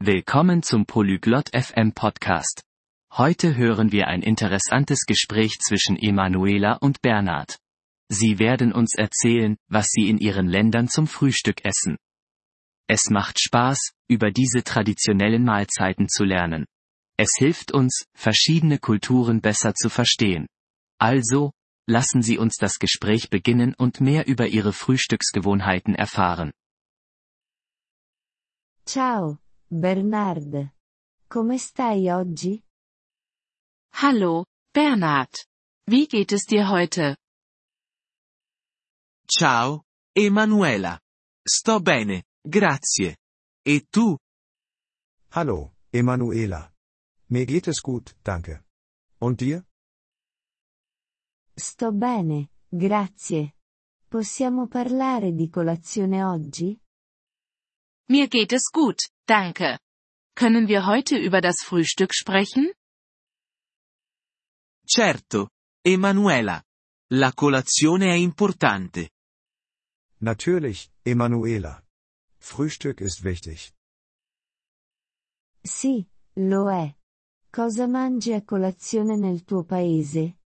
Willkommen zum Polyglot FM Podcast. Heute hören wir ein interessantes Gespräch zwischen Emanuela und Bernhard. Sie werden uns erzählen, was sie in ihren Ländern zum Frühstück essen. Es macht Spaß, über diese traditionellen Mahlzeiten zu lernen. Es hilft uns, verschiedene Kulturen besser zu verstehen. Also, lassen Sie uns das Gespräch beginnen und mehr über Ihre Frühstücksgewohnheiten erfahren. Ciao, Bernard. Come stai oggi? Hallo, Bernhard. Wie geht es dir heute? Ciao, Emanuela. Sto bene, grazie. E tu? Hallo, Emanuela. Mir geht es gut, danke. Und dir? Sto bene, grazie. Possiamo parlare di colazione oggi? Mir geht es gut, danke. Können wir heute über das Frühstück sprechen? Certo, Emanuela. La colazione è importante. Natürlich, Emanuela. Frühstück ist wichtig. Sì, lo è. Cosa mangi a colazione nel tuo paese?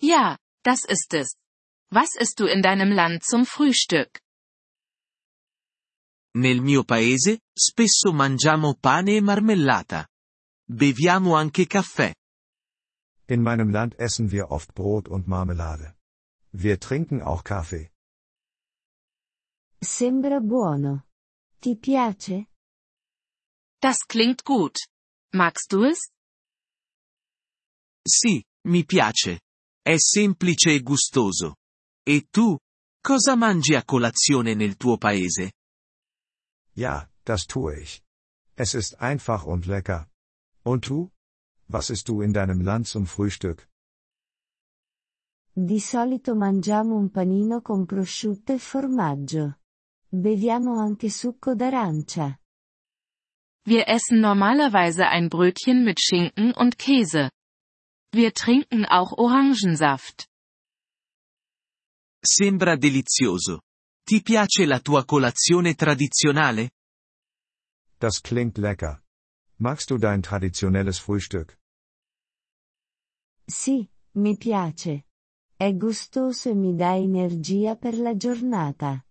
Ja, das ist es. Was isst du in deinem Land zum Frühstück? Nel mio paese, spesso mangiamo pane e marmellata. Beviamo anche caffè. In meinem Land essen wir oft Brot und Marmelade. Wir trinken auch Kaffee. Sembra buono. Ti piace? Das klingt gut. Magst du es? Sì, mi piace. È semplice e gustoso. E tu? Cosa mangi a colazione nel tuo paese? Ja, das tue ich. Es ist einfach und lecker. Und du? Was isst du in deinem Land zum Frühstück? Di solito mangiamo un panino con prosciutto e formaggio. Beviamo anche succo d'arancia. Wir essen normalerweise ein Brötchen mit Schinken und Käse. Wir trinken auch Orangensaft. Sembra delizioso. Ti piace la tua colazione tradizionale? Das klingt lecker. Magst du dein traditionelles Frühstück? Sì, mi piace. È gustoso e mi dà energia per la giornata.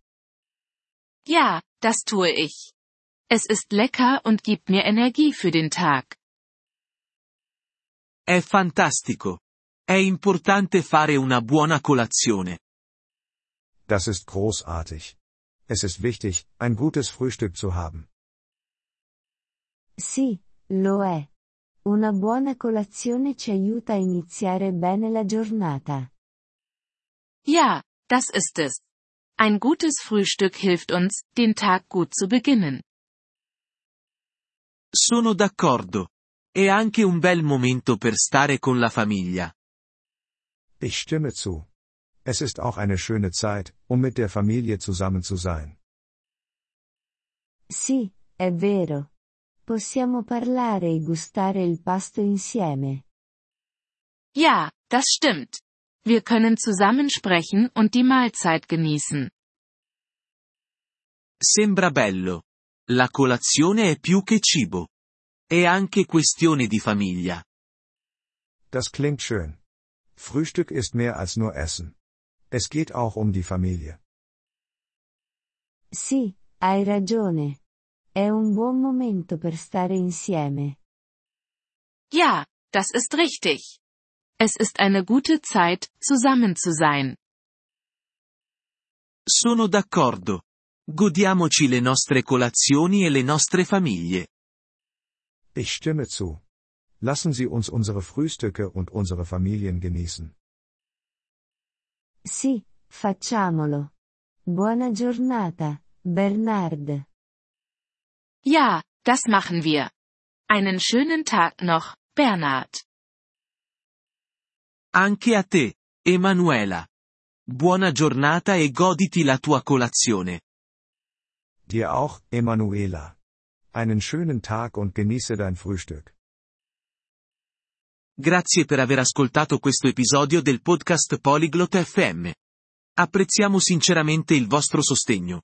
Ja, das tue ich. Es ist lecker und gibt mir Energie für den Tag. È fantastico. È importante fare una buona colazione. Das ist großartig. Es ist wichtig, ein gutes Frühstück zu haben. Sì, lo è. Una buona colazione ci aiuta a iniziare bene la giornata. Ja, das ist es. Ein gutes Frühstück hilft uns, den Tag gut zu beginnen. Sono d'accordo. È anche un bel momento per stare con la famiglia. Ich stimme zu. Es ist auch eine schöne Zeit, um mit der Familie zusammen zu sein. Sì, è vero. Possiamo parlare e gustare il pasto insieme. Ja, das stimmt. Wir können zusammen sprechen und die Mahlzeit genießen. Sembra bello. La colazione è più che cibo. È anche questione di famiglia. Das klingt schön. Frühstück ist mehr als nur Essen. Es geht auch um die Familie. Sì, hai ragione. È un buon momento per stare insieme. Ja, das ist richtig. Es ist eine gute Zeit, zusammen zu sein. Sono d'accordo. Godiamoci le nostre colazioni e le nostre famiglie. Ich stimme zu. Lassen Sie uns unsere Frühstücke und unsere Familien genießen. Sì, facciamolo. Buona giornata, Bernard. Ja, das machen wir. Einen schönen Tag noch, Bernhard. Anche a te, Emanuela. Buona giornata e goditi la tua colazione. Dir auch, Emanuela. Einen schönen Tag und genieße dein Frühstück. Grazie per aver ascoltato questo episodio del podcast Polyglot FM. Apprezziamo sinceramente il vostro sostegno.